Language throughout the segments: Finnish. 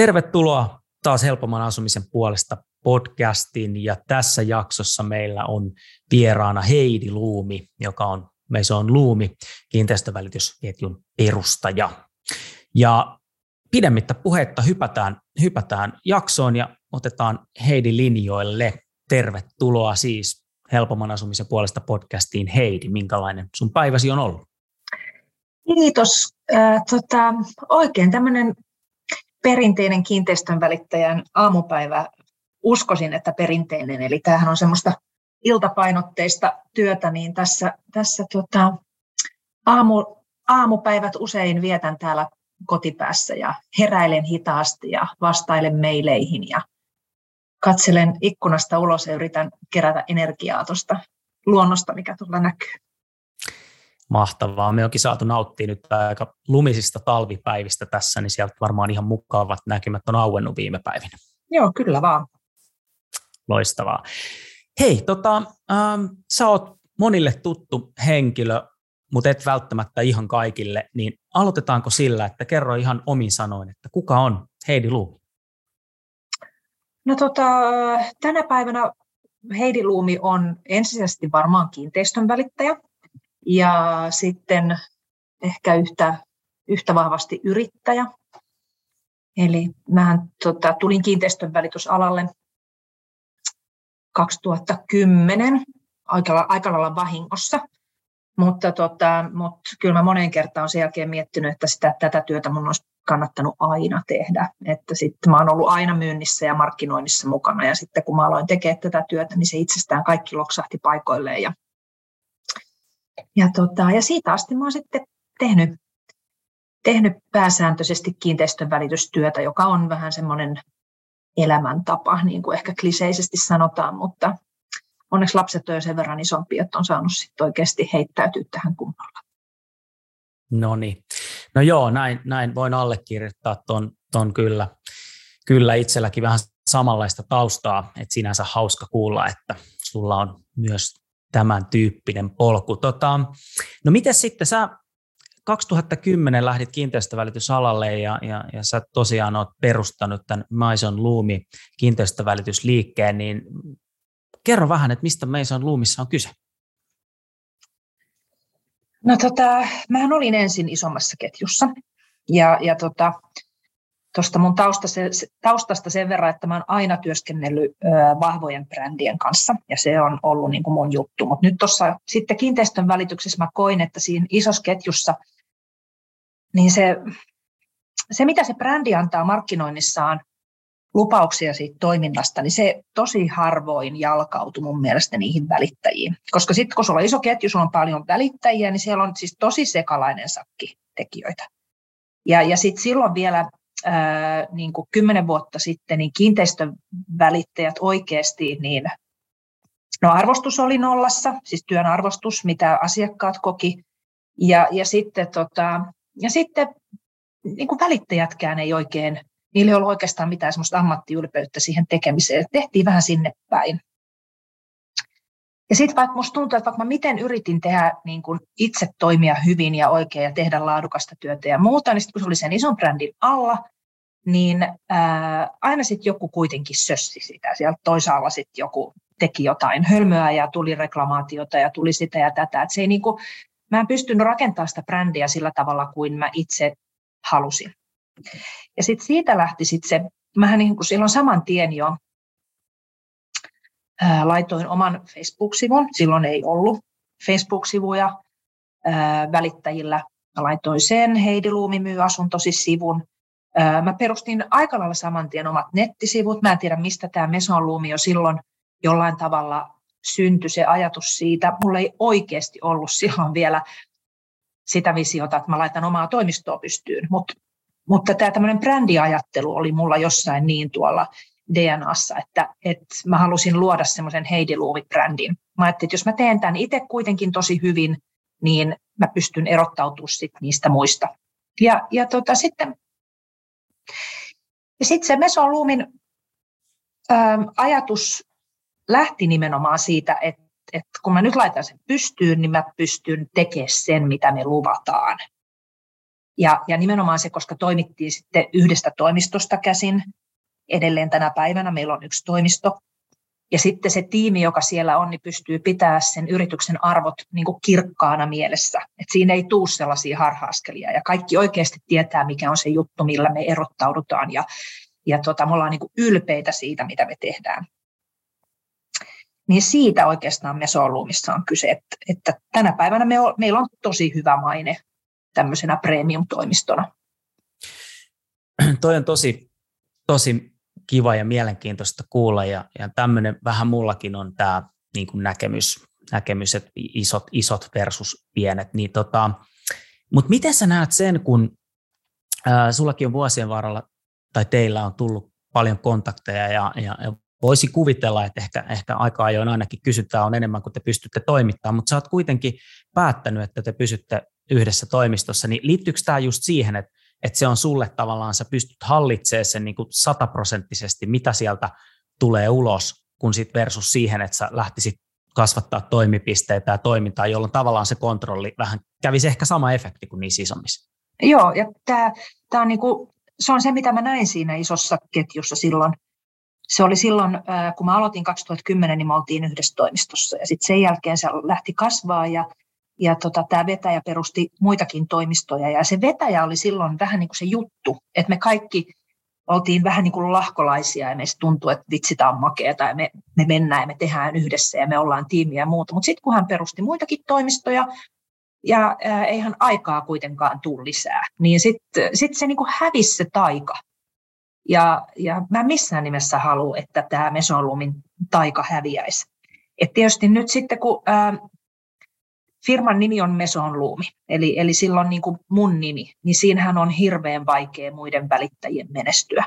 Tervetuloa taas helpomman asumisen puolesta podcastin ja tässä jaksossa meillä on vieraana Heidi Luumi, joka on Meison Luumi, kiinteistövälitysketjun perustaja. Ja pidemmittä puhetta hypätään, hypätään jaksoon ja otetaan Heidi linjoille. Tervetuloa siis helpomman asumisen puolesta podcastiin. Heidi, minkälainen sun päiväsi on ollut? Kiitos. Äh, tota, oikein tämmöinen perinteinen kiinteistön välittäjän aamupäivä, uskoisin, että perinteinen, eli tämähän on semmoista iltapainotteista työtä, niin tässä, tässä tota, aamu, aamupäivät usein vietän täällä kotipäässä ja heräilen hitaasti ja vastailen meileihin ja katselen ikkunasta ulos ja yritän kerätä energiaa tuosta luonnosta, mikä tuolla näkyy. Mahtavaa. Me onkin saatu nauttia nyt aika lumisista talvipäivistä tässä, niin sieltä varmaan ihan mukavat näkymät on auennut viime päivinä. Joo, kyllä vaan. Loistavaa. Hei, tota, ähm, sä oot monille tuttu henkilö, mutta et välttämättä ihan kaikille, niin aloitetaanko sillä, että kerro ihan omin sanoin, että kuka on Heidi Luumi? No tota, tänä päivänä Heidi Luumi on ensisijaisesti varmaan kiinteistön välittäjä, ja sitten ehkä yhtä, yhtä vahvasti yrittäjä. Eli mä tota, tulin kiinteistön välitysalalle 2010 aika, aika lailla vahingossa, mutta, tota, mutta kyllä mä moneen kertaan sen jälkeen miettinyt, että sitä, tätä työtä mun olisi kannattanut aina tehdä. Että sitten mä oon ollut aina myynnissä ja markkinoinnissa mukana ja sitten kun mä aloin tekemään tätä työtä, niin se itsestään kaikki loksahti paikoilleen ja ja, tota, ja siitä asti mä oon sitten tehnyt, tehnyt pääsääntöisesti kiinteistön välitystyötä, joka on vähän semmoinen elämäntapa, niin kuin ehkä kliseisesti sanotaan, mutta onneksi lapset on jo sen verran isompi, että on saanut sitten oikeasti heittäytyä tähän kunnolla. No niin. No joo, näin, näin voin allekirjoittaa ton, ton kyllä. Kyllä itselläkin vähän samanlaista taustaa, että sinänsä hauska kuulla, että sulla on myös tämän tyyppinen polku. Tota, no miten sitten sä 2010 lähdit kiinteistövälitysalalle ja, ja, ja sä tosiaan oot perustanut tämän Maison Luumi kiinteistövälitysliikkeen, niin kerro vähän, että mistä Maison Luumissa on kyse? No tota, mähän olin ensin isommassa ketjussa ja, ja tota, tuosta mun taustasta sen verran, että mä oon aina työskennellyt vahvojen brändien kanssa, ja se on ollut niin kuin mun juttu. Mutta nyt tuossa sitten kiinteistön välityksessä mä koin, että siinä isossa ketjussa, niin se, se mitä se brändi antaa markkinoinnissaan, lupauksia siitä toiminnasta, niin se tosi harvoin jalkautui mun mielestä niihin välittäjiin. Koska sitten kun sulla on iso ketju, sulla on paljon välittäjiä, niin siellä on siis tosi sekalainen sakki tekijöitä. Ja, ja sitten silloin vielä niin kuin kymmenen vuotta sitten niin kiinteistövälittäjät oikeasti, niin no arvostus oli nollassa, siis työn arvostus, mitä asiakkaat koki, ja, ja sitten, tota, ja sitten niin kuin välittäjätkään ei oikein, niillä ei ollut oikeastaan mitään semmoista ammattiylpeyttä siihen tekemiseen, tehtiin vähän sinne päin. Ja sitten vaikka musta tuntuu, että vaikka mä miten yritin tehdä niin kun itse toimia hyvin ja oikein ja tehdä laadukasta työtä ja muuta, niin sitten kun se oli sen ison brändin alla, niin ää, aina sitten joku kuitenkin sössi sitä. Sieltä toisaalla sitten joku teki jotain hölmöä ja tuli reklamaatiota ja tuli sitä ja tätä. Et se ei niinku, mä en pystynyt rakentamaan sitä brändiä sillä tavalla kuin mä itse halusin. Ja sitten siitä lähti sitten se, mähän niin kuin silloin saman tien jo laitoin oman Facebook-sivun. Silloin ei ollut Facebook-sivuja välittäjillä. Mä laitoin sen, Heidi Luumi myy asuntosi sivun. Ää, mä perustin aika lailla saman tien omat nettisivut. Mä en tiedä, mistä tämä Meson Luumi jo silloin jollain tavalla syntyi se ajatus siitä. Mulla ei oikeasti ollut silloin vielä sitä visiota, että mä laitan omaa toimistoa pystyyn, Mut, mutta tämä tämmöinen brändiajattelu oli mulla jossain niin tuolla DNAssa, että, että mä halusin luoda semmoisen Heidi Luovi-brändin. Mä ajattelin, että jos mä teen tämän itse kuitenkin tosi hyvin, niin mä pystyn erottautumaan sit niistä muista. Ja, ja tota, sitten, ja sitten se Mesoluumin ähm, ajatus lähti nimenomaan siitä, että, että kun mä nyt laitan sen pystyyn, niin mä pystyn tekemään sen, mitä me luvataan. Ja, ja nimenomaan se, koska toimittiin sitten yhdestä toimistosta käsin, edelleen tänä päivänä meillä on yksi toimisto, ja sitten se tiimi, joka siellä on, niin pystyy pitämään sen yrityksen arvot niin kuin kirkkaana mielessä. Et siinä ei tule sellaisia harhaaskelia. Ja kaikki oikeasti tietää, mikä on se juttu, millä me erottaudutaan. Ja, ja tota, me ollaan niin kuin ylpeitä siitä, mitä me tehdään. Niin siitä oikeastaan Mesoluumissa on kyse, että, että tänä päivänä me on, meillä on tosi hyvä maine tämmöisenä premium-toimistona. Toi on tosi, tosi kiva ja mielenkiintoista kuulla ja, ja tämmöinen vähän mullakin on tämä niin kuin näkemys, näkemys, että isot, isot versus pienet. Niin tota, Mutta miten sä näet sen, kun ää, sullakin on vuosien varrella tai teillä on tullut paljon kontakteja ja, ja, ja voisi kuvitella, että ehkä, ehkä aika ajoin ainakin kysyntää on enemmän kuin te pystytte toimittamaan, mutta sä oot kuitenkin päättänyt, että te pysytte yhdessä toimistossa, niin liittyykö tämä just siihen, että että se on sulle tavallaan, sä pystyt hallitsemaan sen niin sataprosenttisesti, mitä sieltä tulee ulos, kun sit versus siihen, että sä lähtisit kasvattaa toimipisteitä ja toimintaa, jolloin tavallaan se kontrolli vähän kävisi ehkä sama efekti kuin niissä isommissa. Joo, ja tämä, tämä on niin kuin, se on se, mitä mä näin siinä isossa ketjussa silloin. Se oli silloin, kun mä aloitin 2010, niin me oltiin yhdessä toimistossa ja sitten sen jälkeen se lähti kasvaa ja ja tota, tämä vetäjä perusti muitakin toimistoja ja se vetäjä oli silloin vähän niin kuin se juttu, että me kaikki oltiin vähän niin kuin lahkolaisia ja meistä tuntui, että vitsi tämä on makeata ja me, me mennään ja me tehdään yhdessä ja me ollaan tiimiä ja muuta. Mutta sitten kun hän perusti muitakin toimistoja ja ää, eihän aikaa kuitenkaan tule lisää, niin sitten sit se niin kuin hävisi se taika. Ja, ja mä missään nimessä halua, että tämä Mesolumin taika häviäisi. Et tietysti nyt sitten, kun ää, firman nimi on Meson Luumi, eli, eli silloin niin kuin mun nimi, niin siinähän on hirveän vaikea muiden välittäjien menestyä.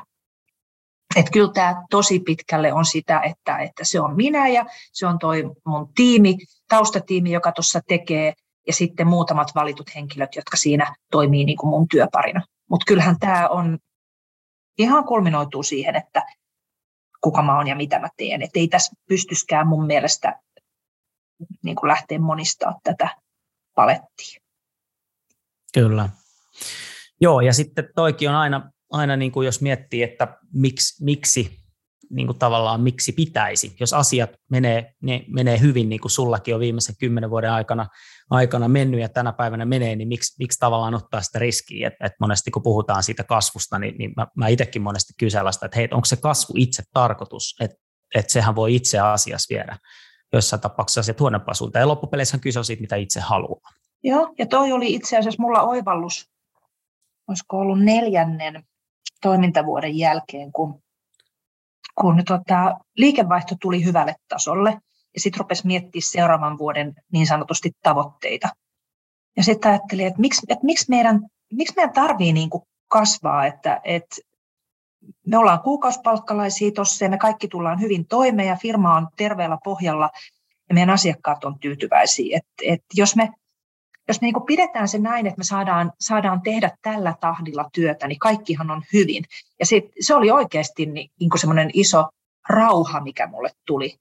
Et kyllä tämä tosi pitkälle on sitä, että, että se on minä ja se on toi mun tiimi, taustatiimi, joka tuossa tekee, ja sitten muutamat valitut henkilöt, jotka siinä toimii niin kuin mun työparina. Mutta kyllähän tämä on ihan kulminoituu siihen, että kuka mä oon ja mitä mä teen. Että ei tässä pystyskään mun mielestä niin kuin lähteä monistaa tätä palettia. Kyllä. Joo, ja sitten toikin on aina, aina niin kuin jos miettii, että miksi, miksi niin kuin tavallaan miksi pitäisi. Jos asiat menee, ne menee hyvin, niin kuin sullakin on viimeisen kymmenen vuoden aikana, aikana mennyt ja tänä päivänä menee, niin miksi, miksi tavallaan ottaa sitä riskiä? Et, et monesti kun puhutaan siitä kasvusta, niin, niin mä, mä itsekin monesti kyseenalaistan, että hei, onko se kasvu itse tarkoitus, että et sehän voi itse asiassa viedä joissain tapauksissa asiat huonompaan suuntaan. Ja loppupeleissä kyse on siitä, mitä itse haluaa. Joo, ja toi oli itse asiassa mulla oivallus, olisiko ollut neljännen toimintavuoden jälkeen, kun, kun tota, liikevaihto tuli hyvälle tasolle, ja sitten rupesi miettimään seuraavan vuoden niin sanotusti tavoitteita. Ja sitten ajattelin, että miksi, että miksi meidän, miksi meidän tarvii niin kuin kasvaa, että, että me ollaan kuukausipalkkalaisia tuossa ja me kaikki tullaan hyvin toimeen ja firma on terveellä pohjalla ja meidän asiakkaat on tyytyväisiä. Et, et jos me, jos me niin pidetään se näin, että me saadaan, saadaan tehdä tällä tahdilla työtä, niin kaikkihan on hyvin. Ja sit, se oli oikeasti niin, niin semmoinen iso rauha, mikä mulle tuli.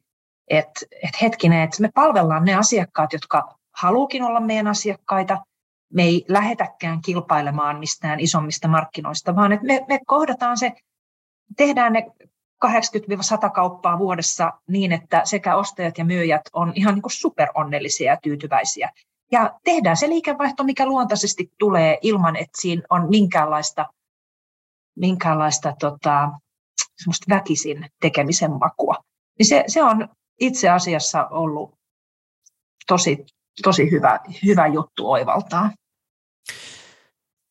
Että et hetkinen, että me palvellaan ne asiakkaat, jotka haluukin olla meidän asiakkaita, me ei lähetäkään kilpailemaan mistään isommista markkinoista, vaan että me, me kohdataan se tehdään ne 80-100 kauppaa vuodessa niin, että sekä ostajat ja myyjät on ihan niin kuin superonnellisia ja tyytyväisiä. Ja tehdään se liikevaihto, mikä luontaisesti tulee ilman, että siinä on minkäänlaista, minkäänlaista tota, väkisin tekemisen makua. Niin se, se on itse asiassa ollut tosi, tosi hyvä, hyvä juttu oivaltaa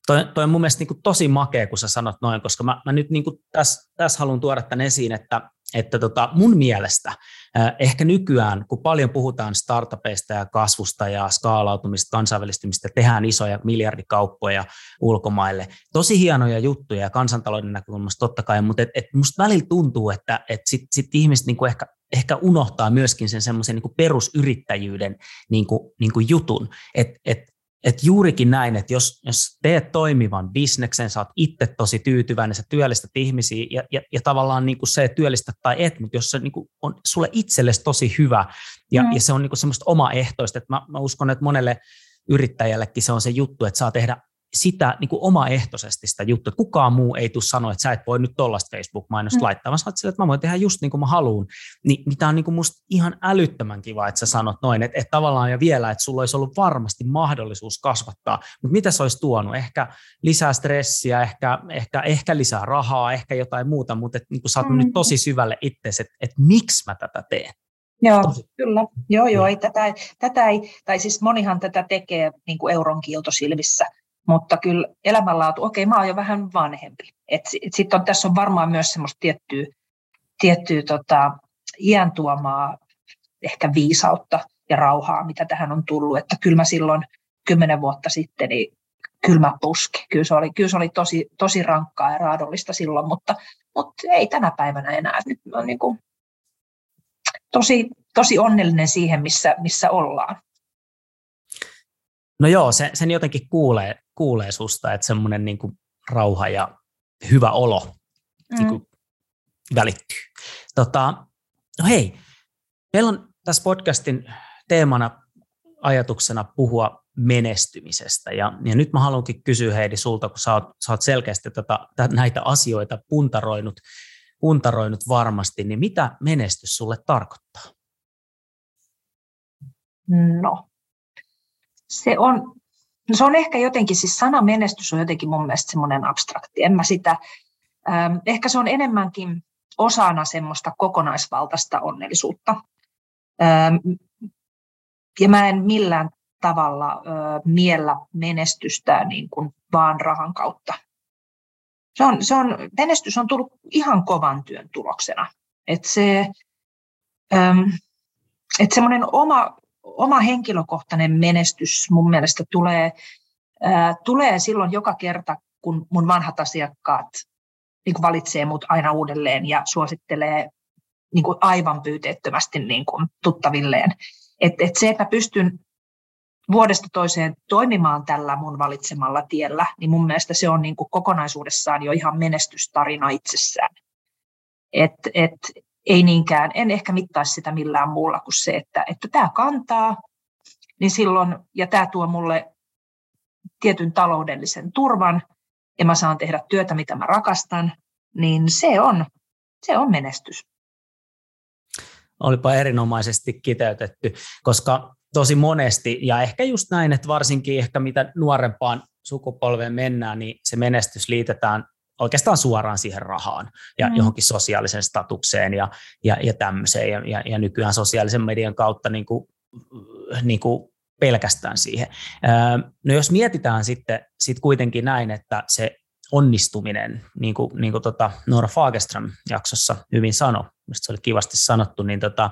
toi, toi on mun mielestä niin kuin tosi makea, kun sä sanot noin, koska mä, mä nyt niin tässä täs haluan tuoda tämän esiin, että, että tota mun mielestä ehkä nykyään, kun paljon puhutaan startupeista ja kasvusta ja skaalautumista, kansainvälistymistä, tehdään isoja miljardikauppoja ulkomaille, tosi hienoja juttuja ja kansantalouden näkökulmasta totta kai, mutta et, et musta välillä tuntuu, että et sit, sit ihmiset niin kuin ehkä ehkä unohtaa myöskin sen semmoisen niin perusyrittäjyyden niin kuin, niin kuin jutun, että et et juurikin näin, että jos, jos teet toimivan bisneksen, sä oot itse tosi tyytyväinen, sä työllistät ihmisiä ja, ja, ja tavallaan niin kuin se työllistät tai et, mutta jos se niin kuin on sulle itsellesi tosi hyvä ja, mm. ja se on niin kuin semmoista omaehtoista, että mä, mä uskon, että monelle yrittäjällekin se on se juttu, että saa tehdä sitä niin kuin omaehtoisesti sitä juttua, että kukaan muu ei tule sanoa, että sä et voi nyt tuollaista Facebook-mainosta mm. laittaa, vaan sä sille, että mä voin tehdä just niin kuin mä haluan, niin, niin tämä on niin kuin musta ihan älyttömän kiva, että sä sanot noin, että, että tavallaan ja vielä, että sulla olisi ollut varmasti mahdollisuus kasvattaa, mutta mitä se olisi tuonut? Ehkä lisää stressiä, ehkä, ehkä, ehkä lisää rahaa, ehkä jotain muuta, mutta että, niin kuin sä oot mm. nyt tosi syvälle itse, että, että miksi mä tätä teen. Joo, Tosi. kyllä. Joo, joo, ei, tätä, tätä ei, tai siis monihan tätä tekee niin kuin euron kiiltosilmissä, mutta kyllä elämänlaatu, okei, mä oon jo vähän vanhempi. Et, et sit on, tässä on varmaan myös semmoista tiettyä, tiettyä tota, iän tuomaa ehkä viisautta ja rauhaa, mitä tähän on tullut. Että kyllä mä silloin kymmenen vuotta sitten, niin kylmä puski. Kyllä se oli, kyllä se oli tosi, tosi rankkaa ja raadollista silloin, mutta, mutta ei tänä päivänä enää. Nyt on niin kuin tosi, tosi onnellinen siihen, missä, missä ollaan. No joo, se, sen jotenkin kuulee, kuulee susta, että semmoinen niin rauha ja hyvä olo mm. niin kuin välittyy. Tota, no hei, meillä on tässä podcastin teemana ajatuksena puhua menestymisestä. Ja, ja nyt mä haluankin kysyä Heidi sulta, kun sä oot, sä oot selkeästi tätä, näitä asioita puntaroinut, puntaroinut varmasti, niin mitä menestys sulle tarkoittaa? No, se on, no se on ehkä jotenkin, siis sana menestys on jotenkin mun mielestä semmoinen abstrakti. En mä sitä, ähm, ehkä se on enemmänkin osana semmoista kokonaisvaltaista onnellisuutta. Ähm, ja mä en millään tavalla äh, miellä menestystä niin kuin vaan rahan kautta. Se on, se on, menestys on tullut ihan kovan työn tuloksena. Että se, ähm, että semmoinen oma oma henkilökohtainen menestys mun mielestä tulee, ää, tulee silloin joka kerta, kun mun vanhat asiakkaat niin kuin valitsee mut aina uudelleen ja suosittelee niin kuin aivan pyyteettömästi niin kuin tuttavilleen. Et, et se, että pystyn vuodesta toiseen toimimaan tällä mun valitsemalla tiellä, niin mun mielestä se on niin kuin kokonaisuudessaan jo ihan menestystarina itsessään. Et, et ei niinkään, en ehkä mittaisi sitä millään muulla kuin se, että, että tämä kantaa, niin silloin, ja tämä tuo mulle tietyn taloudellisen turvan, ja mä saan tehdä työtä, mitä mä rakastan, niin se on, se on menestys. Olipa erinomaisesti kiteytetty, koska tosi monesti, ja ehkä just näin, että varsinkin ehkä mitä nuorempaan sukupolveen mennään, niin se menestys liitetään oikeastaan suoraan siihen rahaan ja mm. johonkin sosiaaliseen statukseen ja, ja, ja tämmöiseen. Ja, ja, ja nykyään sosiaalisen median kautta niin kuin, niin kuin pelkästään siihen. No jos mietitään sitten sit kuitenkin näin, että se onnistuminen, niin kuin, niin kuin tota Nora Fagerström jaksossa hyvin sanoi, se oli kivasti sanottu, niin, tota,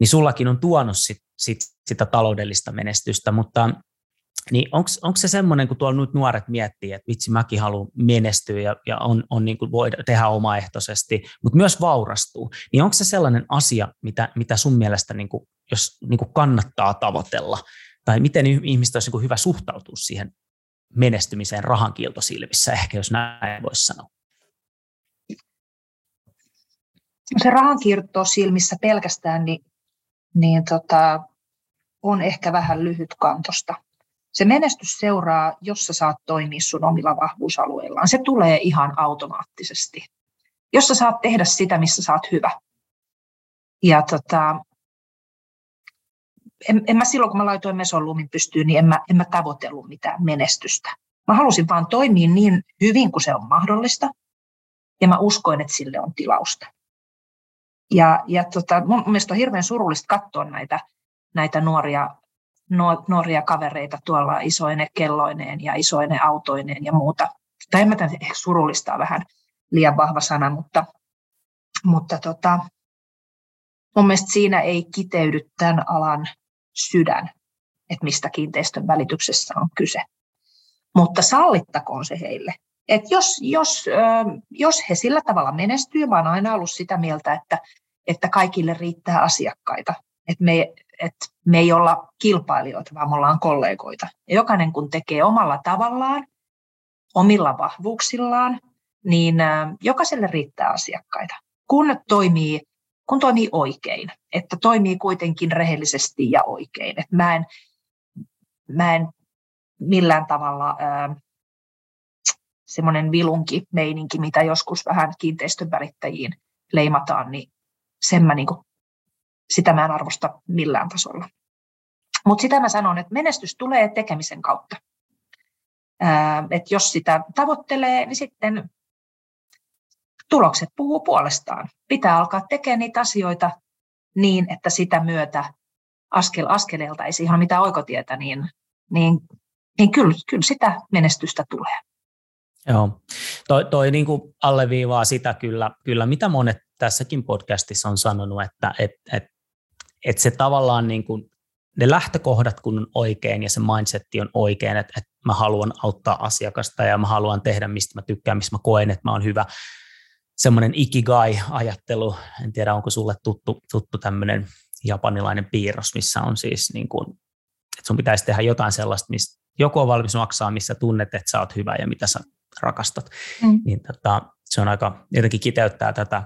niin sullakin on tuonut sit, sit, sitä taloudellista menestystä, mutta niin onko se semmoinen, kun tuolla nyt nuoret miettii, että vitsi mäkin haluan menestyä ja, ja on, on niin kuin voi tehdä omaehtoisesti, mutta myös vaurastuu, niin onko se sellainen asia, mitä, mitä sun mielestä niin kuin, jos niin kuin kannattaa tavoitella, tai miten ihmistä olisi niin kuin hyvä suhtautua siihen menestymiseen rahankiiltosilmissä, ehkä jos näin voisi sanoa? Se rahankierto silmissä pelkästään, niin, niin tota, on ehkä vähän lyhytkantosta se menestys seuraa, jos sä saat toimia sun omilla vahvuusalueillaan. Se tulee ihan automaattisesti. Jos sä saat tehdä sitä, missä sä oot hyvä. Ja tota, en, en mä silloin, kun mä laitoin Mesolumin pystyyn, niin en mä, en mä tavoitellut mitään menestystä. Mä halusin vaan toimia niin hyvin kuin se on mahdollista. Ja mä uskoin, että sille on tilausta. Ja, ja tota, mun mielestä on hirveän surullista katsoa näitä, näitä nuoria nuoria kavereita tuolla isoine kelloineen ja isoine autoineen ja muuta. Tai en mä ehkä surullista vähän liian vahva sana, mutta, mutta tota, mun mielestä siinä ei kiteydy tämän alan sydän, että mistä kiinteistön välityksessä on kyse. Mutta sallittakoon se heille. Et jos, jos, jos he sillä tavalla menestyy, mä oon aina ollut sitä mieltä, että, että kaikille riittää asiakkaita. että me että me ei olla kilpailijoita, vaan me ollaan kollegoita. Ja jokainen kun tekee omalla tavallaan, omilla vahvuuksillaan, niin jokaiselle riittää asiakkaita, kun toimii, kun toimii oikein, että toimii kuitenkin rehellisesti ja oikein. Että mä, en, mä, en, millään tavalla semmoinen vilunki meininki, mitä joskus vähän kiinteistön leimataan, niin sen mä niin sitä mä en arvosta millään tasolla. Mutta sitä mä sanon, että menestys tulee tekemisen kautta. että jos sitä tavoittelee, niin sitten tulokset puhuu puolestaan. Pitää alkaa tekemään niitä asioita niin, että sitä myötä askel askeleelta ei ihan mitään oikotietä, niin, niin, niin kyllä, kyllä sitä menestystä tulee. Joo, toi, toi niin kuin alleviivaa sitä kyllä, kyllä, mitä monet tässäkin podcastissa on sanonut, että et, et, et se tavallaan niin kuin, ne lähtökohdat kun on oikein ja se mindsetti on oikein, että, että mä haluan auttaa asiakasta ja mä haluan tehdä, mistä mä tykkään, missä mä koen, että mä oon hyvä. Semmoinen ikigai-ajattelu, en tiedä onko sulle tuttu, tuttu tämmöinen japanilainen piirros, missä on siis niin kuin, että sun pitäisi tehdä jotain sellaista, mistä joku on valmis maksaa, missä tunnet, että sä oot hyvä ja mitä sä rakastat. Mm. Niin tota, se on aika, jotenkin kiteyttää tätä,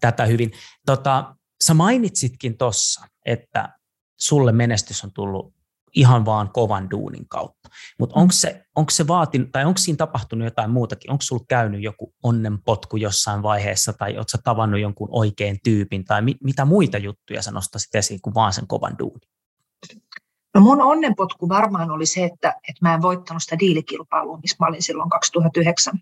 tätä hyvin. Tota, sä mainitsitkin tuossa, että sulle menestys on tullut ihan vaan kovan duunin kautta. Mutta onko se, onko se vaatinut, tai onko siinä tapahtunut jotain muutakin? Onko sulla käynyt joku onnenpotku jossain vaiheessa, tai oletko tavannut jonkun oikein tyypin, tai mi, mitä muita juttuja sä nostaisit esiin kuin vaan sen kovan duunin? No mun onnenpotku varmaan oli se, että, että mä en voittanut sitä diilikilpailua, missä mä olin silloin 2009.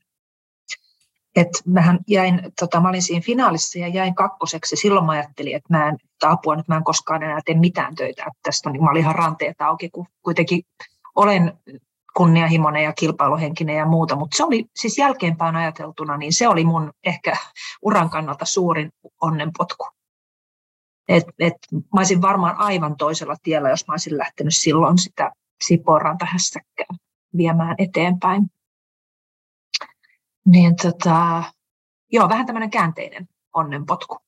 Et mähän jäin, tota, mä olin siinä finaalissa ja jäin kakkoseksi. Silloin mä ajattelin, että mä en, että apua nyt mä en koskaan enää tee mitään töitä. Että tästä on, niin mä olin ihan ranteet auki, kun kuitenkin olen kunnianhimoinen ja kilpailuhenkinen ja muuta, mutta se oli siis jälkeenpäin ajateltuna, niin se oli mun ehkä uran kannalta suurin onnenpotku. Et, et, mä olisin varmaan aivan toisella tiellä, jos mä olisin lähtenyt silloin sitä Siporan hässäkkää viemään eteenpäin. Niin tota, joo, vähän tämmöinen käänteinen onnenpotku.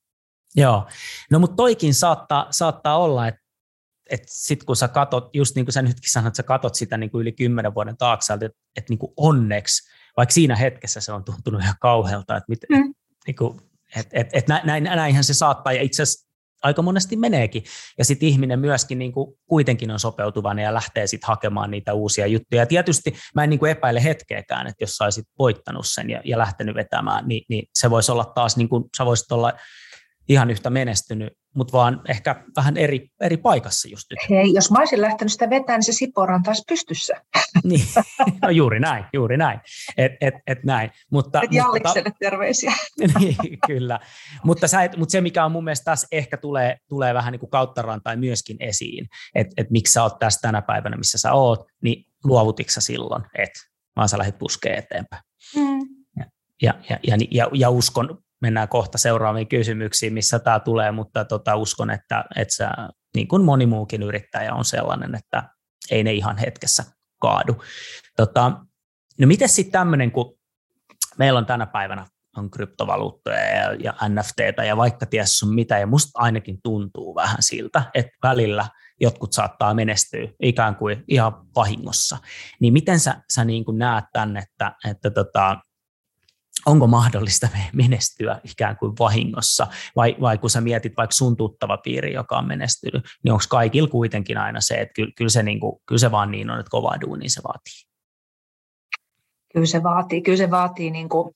Joo, no mutta toikin saattaa, saattaa olla, että et sitten kun sä katot, just niin kuin sä nytkin sanoit, sä katot sitä niin kuin yli kymmenen vuoden taakse, että et niin kuin onneksi, vaikka siinä hetkessä se on tuntunut ihan kauhealta, että mit, mm. niin kuin, et, et, et näin, näinhän se saattaa, ja itse asiassa aika monesti meneekin. Ja sitten ihminen myöskin niin kuin kuitenkin on sopeutuvainen ja lähtee sitten hakemaan niitä uusia juttuja. Ja tietysti mä en niin kuin epäile hetkeäkään, että jos sä voittanut sen ja, ja lähtenyt vetämään, niin, niin se voisi olla taas, niin kuin, sä voisit olla ihan yhtä menestynyt, mutta vaan ehkä vähän eri, eri paikassa just nyt. Hei, jos mä olisin lähtenyt sitä vetämään, niin se Sipora on taas pystyssä. niin, no juuri näin, juuri näin. Et, et, et näin. Mutta, et Jallikselle terveisiä. niin, kyllä. Mutta, sä et, mutta se, mikä on mun mielestä tässä ehkä tulee, tulee vähän niin kuin kauttarantain myöskin esiin, että et miksi sä oot tässä tänä päivänä, missä sä oot, niin luovutitko sä silloin, että vaan sä lähdit puskeen eteenpäin. Mm. Ja, ja, ja, ja, ja uskon, mennään kohta seuraaviin kysymyksiin, missä tämä tulee, mutta tota, uskon, että, että sä, niin kuin moni muukin yrittäjä on sellainen, että ei ne ihan hetkessä kaadu. Tota, no miten sitten tämmöinen, kun meillä on tänä päivänä on kryptovaluuttoja ja, ja NFTtä ja vaikka ties on mitä, ja musta ainakin tuntuu vähän siltä, että välillä jotkut saattaa menestyä ikään kuin ihan vahingossa. Niin miten sä, sä niin kuin näet tämän, että, että tota, onko mahdollista menestyä ikään kuin vahingossa, vai, vai kun sä mietit vaikka sun tuttava piiri, joka on menestynyt, niin onko kaikilla kuitenkin aina se, että kyllä, kyllä, se, niin kuin, kyllä se vaan niin on, että kovaa duunia se vaatii? Kyllä se vaatii, kyllä se vaatii niin kuin,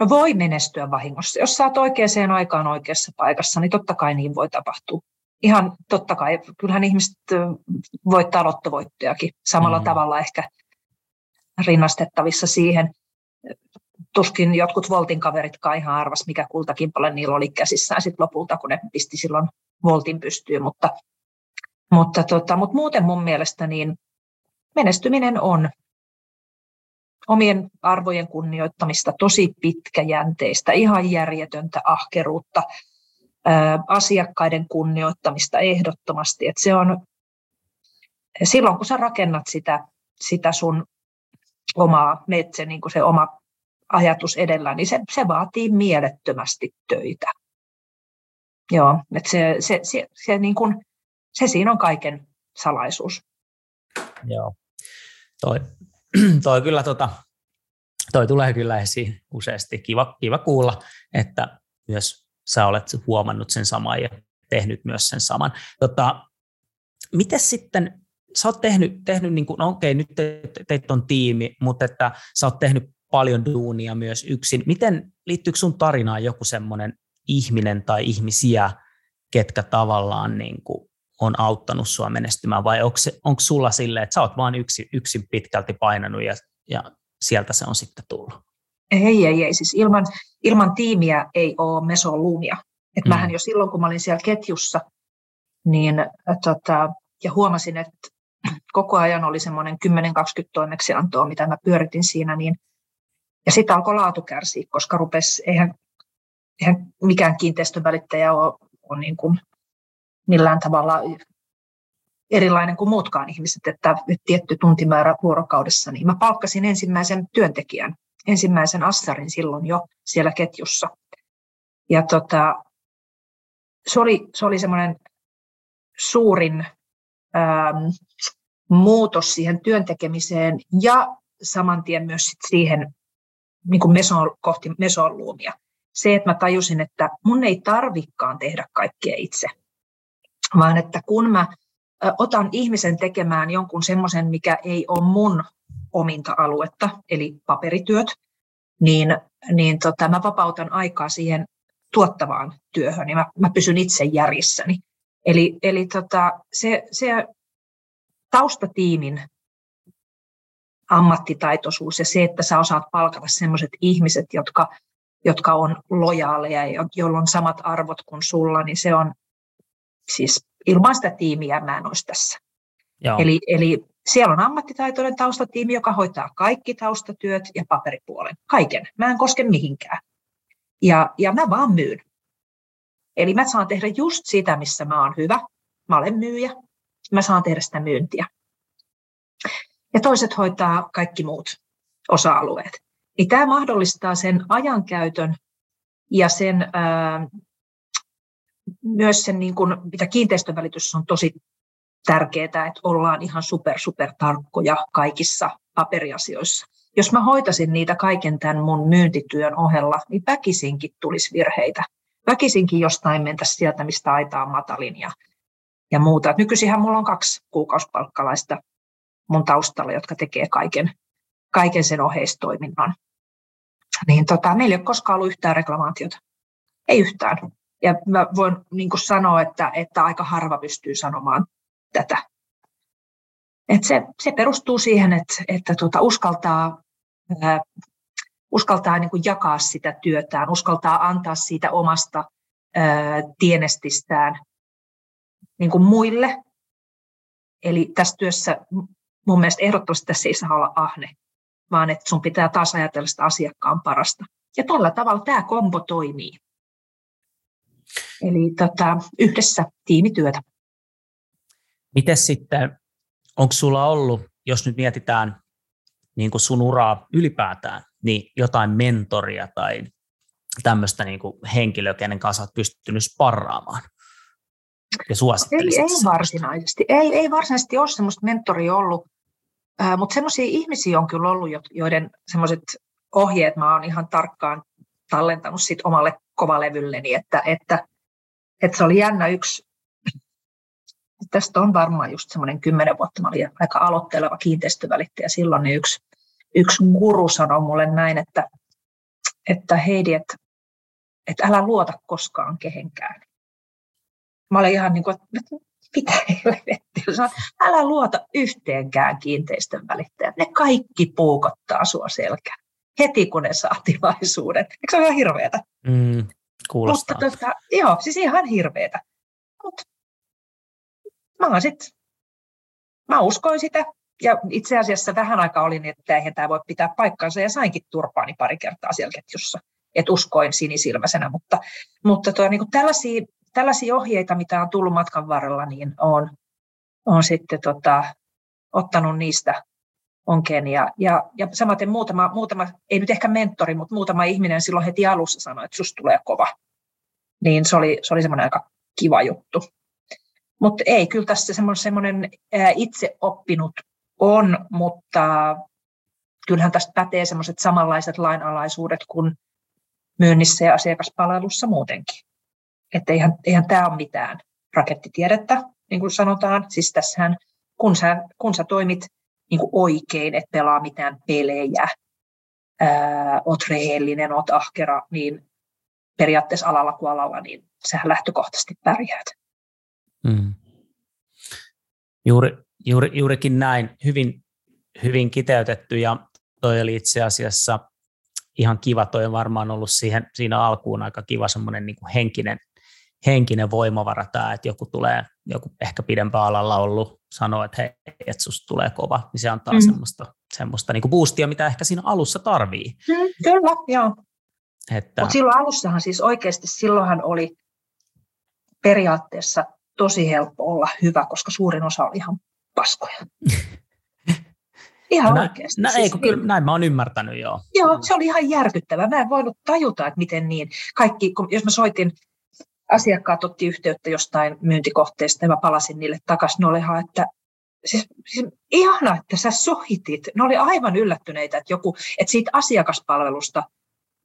no voi menestyä vahingossa. Jos sä oot oikeaan aikaan oikeassa paikassa, niin totta kai niin voi tapahtua. Ihan totta kai, kyllähän ihmiset voittaa lottovoittojakin samalla mm. tavalla ehkä rinnastettavissa siihen tuskin jotkut Voltin kaveritkaan ihan arvas, mikä kultakimpale niillä oli käsissään sit lopulta, kun ne pisti silloin Voltin pystyyn. Mutta, mutta, tota, mutta muuten mun mielestä niin menestyminen on omien arvojen kunnioittamista, tosi pitkäjänteistä, ihan järjetöntä ahkeruutta, ää, asiakkaiden kunnioittamista ehdottomasti. Et se on, silloin kun sä rakennat sitä, sitä sun omaa metsä, niin kuin se oma ajatus edellä, niin se, se vaatii mielettömästi töitä. Joo, että se, se, se, se, niin kuin, se siinä on kaiken salaisuus. Joo, toi, toi kyllä tota, toi tulee kyllä esiin useasti. Kiva, kiva kuulla, että myös sä olet huomannut sen saman ja tehnyt myös sen saman. Tota, miten sitten sä oot tehnyt, tehnyt niin kuin, no okei, nyt te, teit on tiimi, mutta että sä oot tehnyt paljon duunia myös yksin. Miten liittyykö sun tarinaan joku semmoinen ihminen tai ihmisiä, ketkä tavallaan niin kuin on auttanut sua menestymään, vai onko, se, onko sulla silleen, että sä oot vaan yksi, yksin pitkälti painanut ja, ja sieltä se on sitten tullut? Ei, ei, ei. Siis ilman, ilman tiimiä ei ole mesoluumia. Et mm. Mähän jo silloin, kun mä olin siellä ketjussa, niin tota, ja huomasin, että koko ajan oli semmoinen 10-20 toimeksiantoa, mitä mä pyöritin siinä, niin ja sitten alkoi laatu kärsiä, koska rupesi, eihän, eihän mikään kiinteistövälittäjä ole, ole niin kuin millään tavalla erilainen kuin muutkaan ihmiset, että tietty tuntimäärä vuorokaudessa, niin mä palkkasin ensimmäisen työntekijän, ensimmäisen assarin silloin jo siellä ketjussa. Ja tota, se oli, se oli semmoinen suurin ähm, muutos siihen työntekemiseen ja saman tien myös sit siihen niin kuin meson, kohti mesonluumia. Se, että mä tajusin, että mun ei tarvikkaan tehdä kaikkea itse, vaan että kun mä otan ihmisen tekemään jonkun semmoisen, mikä ei ole mun ominta aluetta, eli paperityöt, niin, niin tota, mä vapautan aikaa siihen tuottavaan työhön ja mä, mä pysyn itse järjissäni. Eli, eli tota, se, se taustatiimin ammattitaitoisuus ja se, että sä osaat palkata sellaiset ihmiset, jotka, jotka on lojaaleja ja joilla on samat arvot kuin sulla, niin se on siis ilman sitä tiimiä mä en olisi tässä. Joo. Eli, eli siellä on ammattitaitoinen taustatiimi, joka hoitaa kaikki taustatyöt ja paperipuolen. Kaiken. Mä en koske mihinkään. Ja, ja mä vaan myyn. Eli mä saan tehdä just sitä, missä mä oon hyvä. Mä olen myyjä. Mä saan tehdä sitä myyntiä. Ja toiset hoitaa kaikki muut osa-alueet. Niin tämä mahdollistaa sen ajankäytön ja sen, ää, myös sen, niin kun, mitä kiinteistövälitys on tosi tärkeää, että ollaan ihan super, super tarkkoja kaikissa paperiasioissa. Jos mä hoitasin niitä kaiken tämän mun myyntityön ohella, niin väkisinkin tulisi virheitä. Väkisinkin jostain mentäisiin sieltä, mistä aita on matalin ja, ja muuta. Nykyisinhän mulla on kaksi kuukausipalkkalaista mun taustalla, jotka tekee kaiken, kaiken sen oheistoiminnan. Niin tota, meillä ei ole koskaan ollut yhtään reklamaatiota. Ei yhtään. Ja mä voin niin sanoa, että, että aika harva pystyy sanomaan tätä. Et se, se perustuu siihen, että, että tuota, uskaltaa, ää, uskaltaa niin kuin jakaa sitä työtään, uskaltaa antaa siitä omasta ää, tienestistään niin kuin muille. Eli tässä työssä mun mielestä ehdottomasti tässä ei saa olla ahne, vaan että sun pitää taas ajatella sitä asiakkaan parasta. Ja tällä tavalla tämä kombo toimii. Eli tota, yhdessä tiimityötä. Miten sitten, onko sulla ollut, jos nyt mietitään niin kuin sun uraa ylipäätään, niin jotain mentoria tai tämmöistä niin kuin henkilöä, kenen kanssa olet pystynyt sparraamaan? Ja ei, ei varsinaisesti. Ei, ei varsinaisesti ole semmoista mentoria ollut, mutta semmoisia ihmisiä on kyllä ollut, joiden semmoiset ohjeet mä oon ihan tarkkaan tallentanut sit omalle kovalevylleni, että, että, että se oli jännä yksi, tästä on varmaan just semmoinen kymmenen vuotta, mä olin aika aloitteleva kiinteistövälittäjä silloin, niin yksi, yksi guru sanoi mulle näin, että, että Heidi, että, että älä luota koskaan kehenkään. Mä olin ihan niin kuin, että mitä helvettiä. älä luota yhteenkään kiinteistön välittäjät. Ne kaikki puukottaa sua selkään. Heti kun ne saa tilaisuuden. Eikö se ole ihan hirveetä? Mm, kuulostaa. Mutta tota, joo, siis ihan hirveetä. Mutta mä sit, mä uskoin sitä. Ja itse asiassa vähän aikaa olin, että eihän tämä voi pitää paikkansa ja sainkin turpaani pari kertaa siellä ketjussa. Että uskoin sinisilmäisenä, mutta, mutta tuo, niin tällaisia tällaisia ohjeita, mitä on tullut matkan varrella, niin olen, olen sitten tota, ottanut niistä onkeen. Ja, ja, ja samaten muutama, muutama, ei nyt ehkä mentori, mutta muutama ihminen silloin heti alussa sanoi, että susta tulee kova. Niin se oli, se oli semmoinen aika kiva juttu. Mutta ei, kyllä tässä semmoinen itse oppinut on, mutta kyllähän tästä pätee semmoiset samanlaiset lainalaisuudet kuin myynnissä ja asiakaspalvelussa muutenkin. Että eihän, eihän tämä ole mitään rakettitiedettä, niin kuin sanotaan. Siis tässähän kun sä, kun sä toimit niin kuin oikein, et pelaa mitään pelejä, ää, oot rehellinen, oot ahkera, niin periaatteessa alalla kuin alalla, niin sähän lähtökohtaisesti pärjäät. Mm. Juuri, juuri, juurikin näin, hyvin, hyvin kiteytetty ja toi oli itse asiassa ihan kiva, toi on varmaan ollut siihen, siinä alkuun aika kiva semmoinen niin henkinen, henkinen voimavara tämä, että joku tulee, joku ehkä pidempään alalla ollut, sanoo, että hei, että susta tulee kova, niin se antaa mm. semmoista, semmoista niin boostia, mitä ehkä siinä alussa tarvii. Mm, kyllä, joo. Että... Mutta silloin alussahan siis oikeasti, silloinhan oli periaatteessa tosi helppo olla hyvä, koska suurin osa oli ihan paskoja. Ihan no, oikeasti. Nä, siis, ei, kyllä, niin, näin mä oon ymmärtänyt, joo. Joo, se oli ihan järkyttävää. Mä en voinut tajuta, että miten niin. Kaikki, kun, jos mä soitin, asiakkaat otti yhteyttä jostain myyntikohteesta ja mä palasin niille takaisin, ne oli ihan, että siis, siis ihana, että sä sohitit. Ne oli aivan yllättyneitä, että, joku, että siitä asiakaspalvelusta,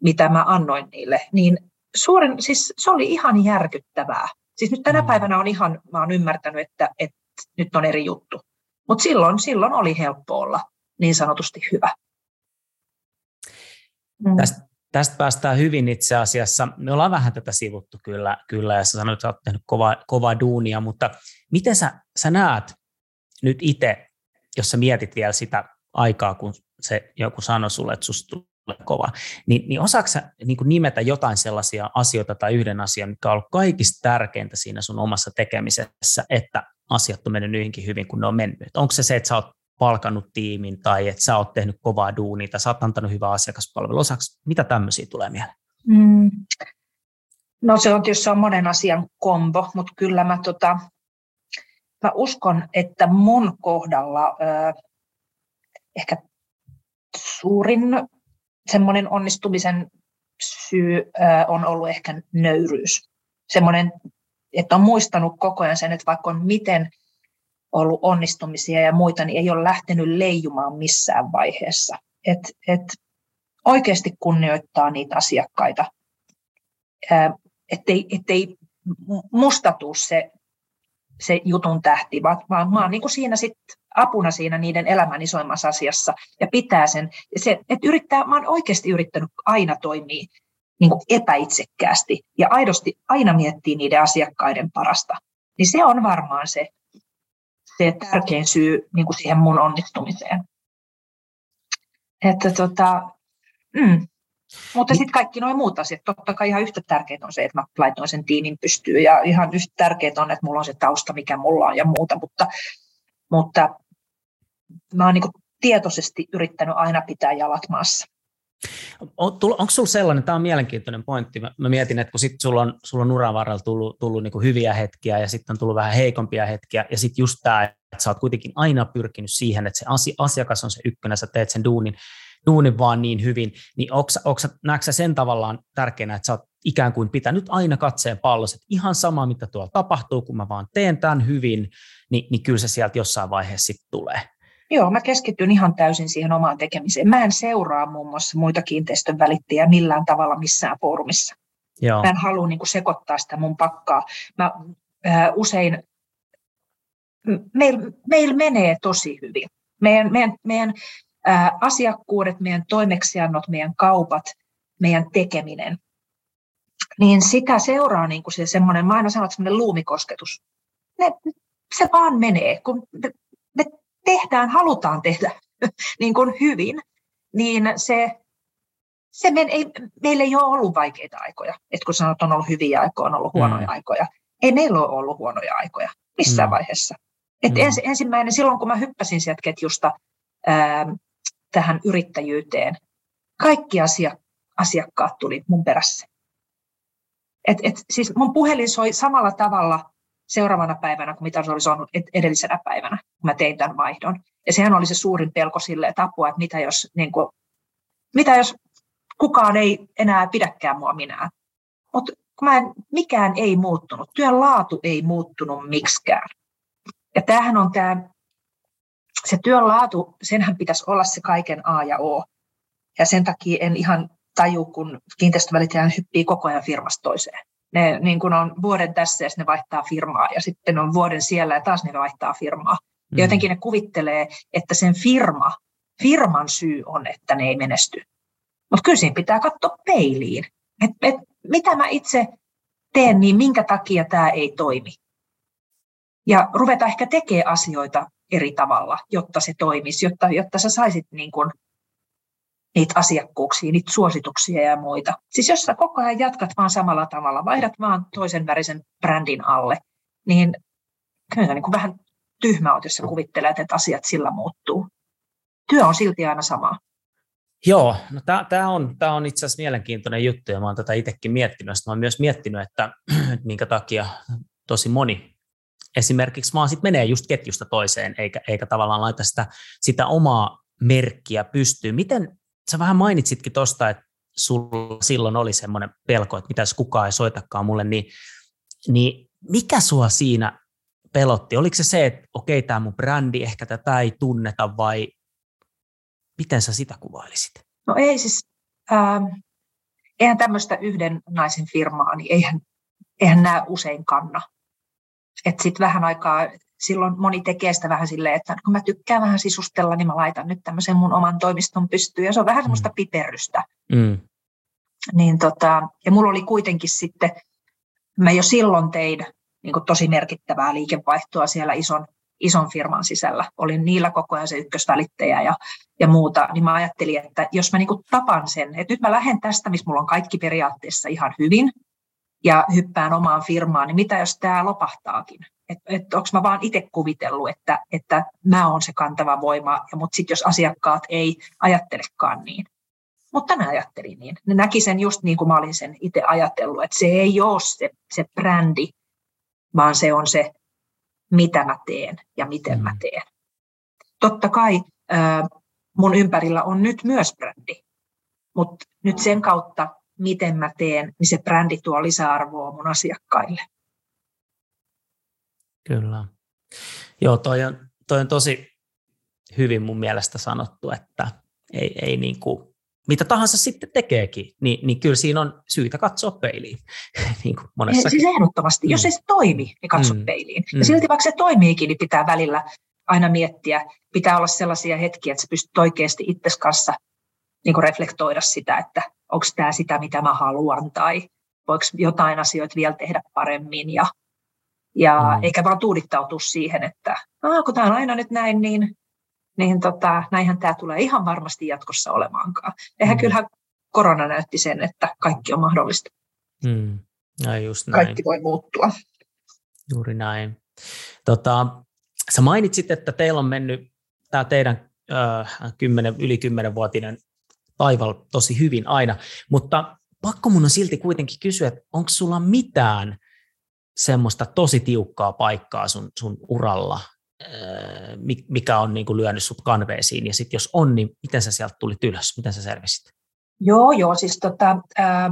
mitä mä annoin niille, niin suurin, siis se oli ihan järkyttävää. Siis nyt tänä mm. päivänä on ihan, mä oon ymmärtänyt, että, että nyt on eri juttu. Mutta silloin, silloin oli helppo olla niin sanotusti hyvä. Mm. Tästä, tästä päästään hyvin itse asiassa. Me ollaan vähän tätä sivuttu kyllä, kyllä ja sä sanoit, että sä oot tehnyt kova, kovaa duunia, mutta miten sä, sä näet nyt itse, jos sä mietit vielä sitä aikaa, kun se joku sanoi sulle, että susta tulee kova, niin, niin osaako sä niin nimetä jotain sellaisia asioita tai yhden asian, mikä on ollut kaikista tärkeintä siinä sun omassa tekemisessä, että asiat on mennyt niinkin hyvin kuin ne on mennyt? Onko se se, että sä oot palkannut tiimin tai että sä oot tehnyt kovaa duunia tai sä oot antanut hyvää asiakaspalvelua? Osaako, mitä tämmöisiä tulee mieleen? Mm. No se on tietysti on monen asian kombo, mutta kyllä mä, tota, mä uskon, että mun kohdalla äh, ehkä suurin semmoinen onnistumisen syy äh, on ollut ehkä nöyryys. Semmoinen, että on muistanut koko ajan sen, että vaikka on miten ollut onnistumisia ja muita, niin ei ole lähtenyt leijumaan missään vaiheessa. Et, et oikeasti kunnioittaa niitä asiakkaita, ettei, ettei musta tuu se, se jutun tähti, vaan, vaan mä oon niin siinä sit apuna siinä niiden elämän isoimmassa asiassa ja pitää sen. Se, että yrittää, mä oon oikeasti yrittänyt aina toimia niin kuin epäitsekkäästi ja aidosti aina miettiä niiden asiakkaiden parasta. Niin se on varmaan se, se tärkein syy niin kuin siihen mun onnistumiseen. Että tota, mm. Mutta sitten kaikki nuo muut asiat, totta kai ihan yhtä tärkeää on se, että mä laitoin sen tiimin pystyyn ja ihan yhtä tärkeää on, että mulla on se tausta, mikä mulla on ja muuta, mutta, mutta mä oon niin tietoisesti yrittänyt aina pitää jalat maassa. Onko sinulla sellainen, tämä on mielenkiintoinen pointti, mä, mä mietin, että kun sit sulla on, sulla on uran varrella tullut, tullut niin hyviä hetkiä ja sitten on tullut vähän heikompia hetkiä ja sitten just tämä, että sä oot kuitenkin aina pyrkinyt siihen, että se asiakas on se ykkönen, sä teet sen duunin, duunin vaan niin hyvin, niin näetkö sen tavallaan tärkeänä, että sä oot ikään kuin pitänyt aina katseen pallossa, että ihan sama mitä tuolla tapahtuu, kun mä vaan teen tämän hyvin, niin, niin kyllä se sieltä jossain vaiheessa sitten tulee. Joo, mä keskityn ihan täysin siihen omaan tekemiseen. Mä en seuraa muun muassa muita kiinteistön välittäjiä millään tavalla missään foorumissa. Joo. Mä en halua niin kuin, sekoittaa sitä mun pakkaa. Mä äh, usein, meillä meil menee tosi hyvin. Meidän, meidän, meidän äh, asiakkuudet, meidän toimeksiannot, meidän kaupat, meidän tekeminen, niin sitä seuraa niin kuin se semmoinen, mä aina sanon, semmoinen luumikosketus. Ne, se vaan menee, kun tehdään, halutaan tehdä niin kuin hyvin, niin se, se men, ei, meillä ei ole ollut vaikeita aikoja. Et kun sanot, on ollut hyviä aikoja, on ollut huonoja mm. aikoja. Ei meillä ole ollut huonoja aikoja missään mm. vaiheessa. Et mm. ens, ensimmäinen, silloin kun mä hyppäsin sieltä ketjusta ää, tähän yrittäjyyteen, kaikki asia, asiakkaat tuli mun perässä. Et, et, siis mun puhelin soi samalla tavalla seuraavana päivänä kuin mitä se olisi ollut edellisenä päivänä, kun mä tein tämän vaihdon. Ja sehän oli se suurin pelko sille, että apua, että mitä jos, niin kuin, mitä jos kukaan ei enää pidäkään mua minä. Mutta mikään ei muuttunut, työn laatu ei muuttunut miksikään. Ja tämähän on tämä, se työn laatu, senhän pitäisi olla se kaiken A ja O. Ja sen takia en ihan taju, kun kiinteistövälittäjä hyppii koko ajan firmasta toiseen ne niin kun on vuoden tässä ja ne vaihtaa firmaa ja sitten on vuoden siellä ja taas ne vaihtaa firmaa. Ja jotenkin ne kuvittelee, että sen firma, firman syy on, että ne ei menesty. Mutta kyllä siinä pitää katsoa peiliin. Et, et, mitä mä itse teen, niin minkä takia tämä ei toimi. Ja ruveta ehkä tekemään asioita eri tavalla, jotta se toimisi, jotta, jotta sä saisit niin kuin niitä asiakkuuksia, niitä suosituksia ja muita. Siis jos sä koko ajan jatkat vaan samalla tavalla, vaihdat vaan toisen värisen brändin alle, niin kyllä niin kuin vähän tyhmä oot, jos sä kuvittelet, että asiat sillä muuttuu. Työ on silti aina sama. Joo, no tämä on, tää on itse asiassa mielenkiintoinen juttu ja mä oon tätä itsekin miettinyt. Mä oon myös miettinyt, että minkä takia tosi moni esimerkiksi vaan sit menee just ketjusta toiseen, eikä, eikä tavallaan laita sitä, sitä omaa merkkiä pystyyn. Miten, sä vähän mainitsitkin tuosta, että sulla silloin oli semmoinen pelko, että mitäs kukaan ei soitakaan mulle, niin, niin mikä sua siinä pelotti? Oliko se se, että okei, tämä mun brändi, ehkä tätä ei tunneta, vai miten sä sitä kuvailisit? No ei siis, ähm, eihän tämmöistä yhden naisen firmaa, niin eihän, eihän nämä usein kanna. Että sitten vähän aikaa, silloin moni tekee sitä vähän silleen, että kun mä tykkään vähän sisustella, niin mä laitan nyt tämmöisen mun oman toimiston pystyyn. Ja se on vähän semmoista mm. piperrystä. Mm. Niin tota, ja mulla oli kuitenkin sitten, mä jo silloin tein niin tosi merkittävää liikevaihtoa siellä ison, ison firman sisällä. Olin niillä koko ajan se ykkösvälittäjä ja, ja muuta, niin mä ajattelin, että jos mä niin tapan sen, että nyt mä lähden tästä, missä mulla on kaikki periaatteessa ihan hyvin, ja hyppään omaan firmaan, niin mitä jos tämä lopahtaakin? Että et, onko mä vaan itse kuvitellut, että, että mä oon se kantava voima, ja mutta sitten jos asiakkaat ei ajattelekaan niin. Mutta ne ajatteli niin. Ne näki sen just niin kuin mä olin sen itse ajatellut, että se ei ole se, se brändi, vaan se on se, mitä mä teen ja miten mä mm. teen. Totta kai mun ympärillä on nyt myös brändi, mutta nyt sen kautta miten mä teen, niin se brändi tuo lisäarvoa mun asiakkaille. Kyllä. Joo, toi on, toi on tosi hyvin mun mielestä sanottu, että ei, ei niin kuin, mitä tahansa sitten tekeekin, niin, niin kyllä siinä on syytä katsoa peiliin. niin kuin monessa. Siis ehdottomasti, mm. jos ei se toimi, niin katso mm. peiliin. Ja mm. silti vaikka se toimiikin, niin pitää välillä aina miettiä, pitää olla sellaisia hetkiä, että sä pystyt oikeasti itses kanssa niin kuin reflektoida sitä, että onko tämä sitä, mitä mä haluan, tai voiko jotain asioita vielä tehdä paremmin, ja, ja mm. eikä vaan tuudittautua siihen, että kun tämä on aina nyt näin, niin, niin tota, näinhän tämä tulee ihan varmasti jatkossa olemaankaan. Eihän mm. kyllähän korona näytti sen, että kaikki on mahdollista. Mm. Ja just näin. Kaikki voi muuttua. Juuri näin. Tota, sä mainitsit, että teillä on mennyt tämä teidän äh, 10, yli 10-vuotinen taival tosi hyvin aina, mutta pakko mun on silti kuitenkin kysyä, että onko sulla mitään semmoista tosi tiukkaa paikkaa sun, sun uralla, mikä on niin kuin lyönyt sut kanveesiin, ja sitten jos on, niin miten sä sieltä tulit ylös, miten sä selvisit? Joo, joo, siis tota, äh,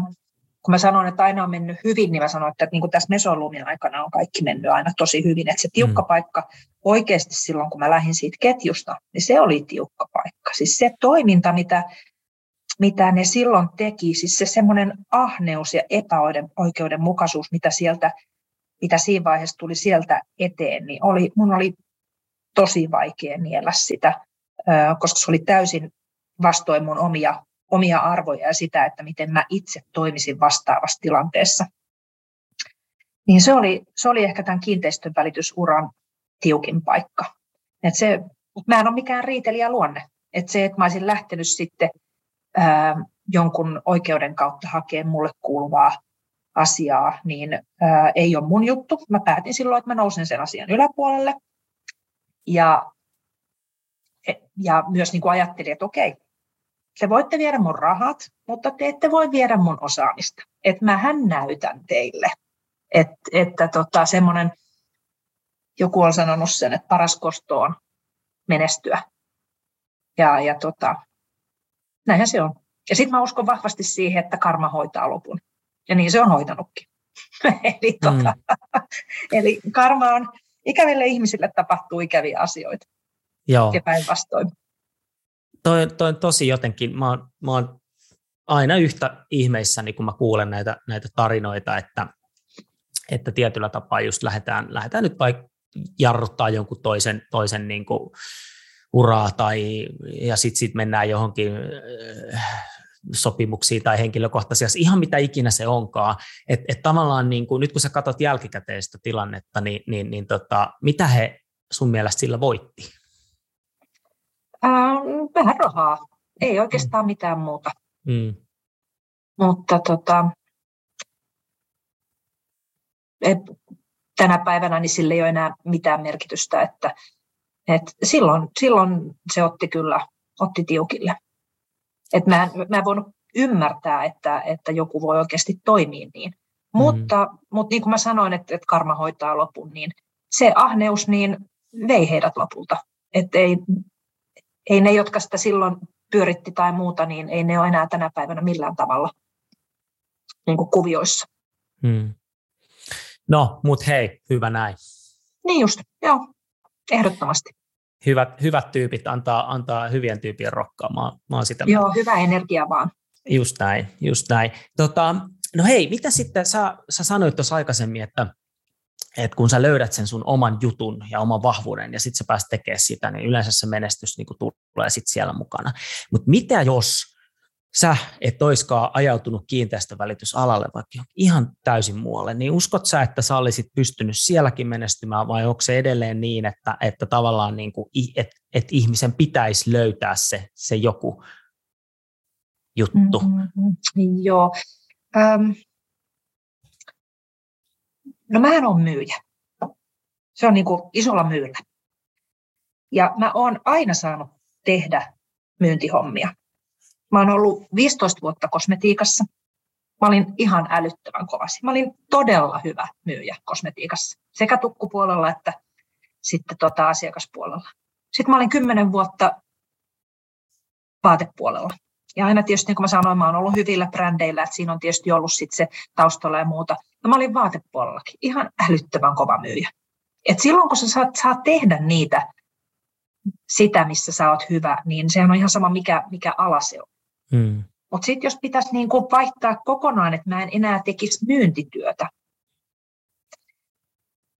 kun mä sanon, että aina on mennyt hyvin, niin mä sanon, että niin kuin tässä mesolumin aikana on kaikki mennyt aina tosi hyvin. Että se tiukka mm. paikka oikeasti silloin, kun mä lähdin siitä ketjusta, niin se oli tiukka paikka. Siis se toiminta, mitä mitä ne silloin teki, siis se semmoinen ahneus ja epäoikeudenmukaisuus, mitä sieltä, mitä siinä vaiheessa tuli sieltä eteen, niin oli, mun oli tosi vaikea niellä sitä, koska se oli täysin vastoin mun omia, omia arvoja ja sitä, että miten mä itse toimisin vastaavassa tilanteessa. Niin se oli, se oli ehkä tämän kiinteistön välitysuran tiukin paikka. Et se, mä en ole mikään riitelijä luonne. Et se, että mä olisin lähtenyt sitten ää, jonkun oikeuden kautta hakea mulle kuuluvaa asiaa, niin ää, ei ole mun juttu. Mä päätin silloin, että mä nousen sen asian yläpuolelle. Ja, ja myös niin kuin ajattelin, että okei, te voitte viedä mun rahat, mutta te ette voi viedä mun osaamista. Että mähän näytän teille. Et, että tota, semmoinen, joku on sanonut sen, että paras kosto on menestyä. Ja, ja tota, näinhän se on. Ja sitten mä uskon vahvasti siihen, että karma hoitaa lopun. Ja niin se on hoitanutkin. eli, mm. tota, eli karma on, ikäville ihmisille tapahtuu ikäviä asioita. Joo. Ja päinvastoin. Toi, toi on tosi jotenkin, mä oon, mä oon aina yhtä ihmeissäni, kun mä kuulen näitä, näitä tarinoita, että, että tietyllä tapaa just lähdetään, lähdetään nyt vaikka jarruttaa jonkun toisen, toisen niin kuin uraa tai, ja sitten sit mennään johonkin äh, sopimuksiin tai henkilökohtaisia, ihan mitä ikinä se onkaan. Että et tavallaan niin kuin, nyt kun sä katsot jälkikäteistä tilannetta, niin, niin, niin tota, mitä he sun mielestä sillä voitti? Ähm, vähän rahaa. Ei oikeastaan mitään muuta. Mm. Mutta tota, et, tänä päivänä niin sille ei ole enää mitään merkitystä, että et silloin, silloin se otti kyllä otti tiukille. Et mä, mä en voinut ymmärtää, että, että joku voi oikeasti toimia niin. Mm. Mutta, mutta niin kuin mä sanoin, että, että karma hoitaa lopun, niin se ahneus niin vei heidät lopulta. Että ei, ei ne, jotka sitä silloin pyöritti tai muuta, niin ei ne ole enää tänä päivänä millään tavalla niin kuin kuvioissa. Hmm. No, mutta hei, hyvä näin. Niin just, joo, ehdottomasti. Hyvät, hyvät tyypit antaa, antaa hyvien tyypien rokkaa, mä, mä oon sitä Joo, mieltä. hyvä energia vaan. Just näin, just näin. Tota, no hei, mitä sitten, sä, sä sanoit tuossa aikaisemmin, että että kun sä löydät sen sun oman jutun ja oman vahvuuden ja sitten sä pääset tekemään sitä, niin yleensä se menestys niin tulee sitten siellä mukana. Mutta mitä jos sä et oiskaan ajautunut kiinteistövälitysalalle vaikka ihan täysin muualle, niin uskot sä, että sä olisit pystynyt sielläkin menestymään vai onko se edelleen niin, että, että tavallaan niin kuin, et, et ihmisen pitäisi löytää se, se joku juttu? Mm-hmm. Joo. Um, No mähän on myyjä. Se on niin kuin isolla myyllä. Ja mä oon aina saanut tehdä myyntihommia. Mä oon ollut 15 vuotta kosmetiikassa. Mä olin ihan älyttömän kovasi. Mä olin todella hyvä myyjä kosmetiikassa, sekä tukkupuolella että sitten tota asiakaspuolella. Sitten mä olin 10 vuotta vaatepuolella. Ja aina tietysti, niin kuin mä sanoin, mä oon ollut hyvillä brändeillä, että siinä on tietysti ollut sit se taustalla ja muuta. Ja mä olin vaatepuolellakin ihan älyttömän kova myyjä. Et silloin, kun sä saat, saat tehdä niitä, sitä, missä sä oot hyvä, niin sehän on ihan sama, mikä, mikä ala se on. Hmm. Mutta sitten jos pitäisi niin kuin vaihtaa kokonaan, että mä en enää tekisi myyntityötä,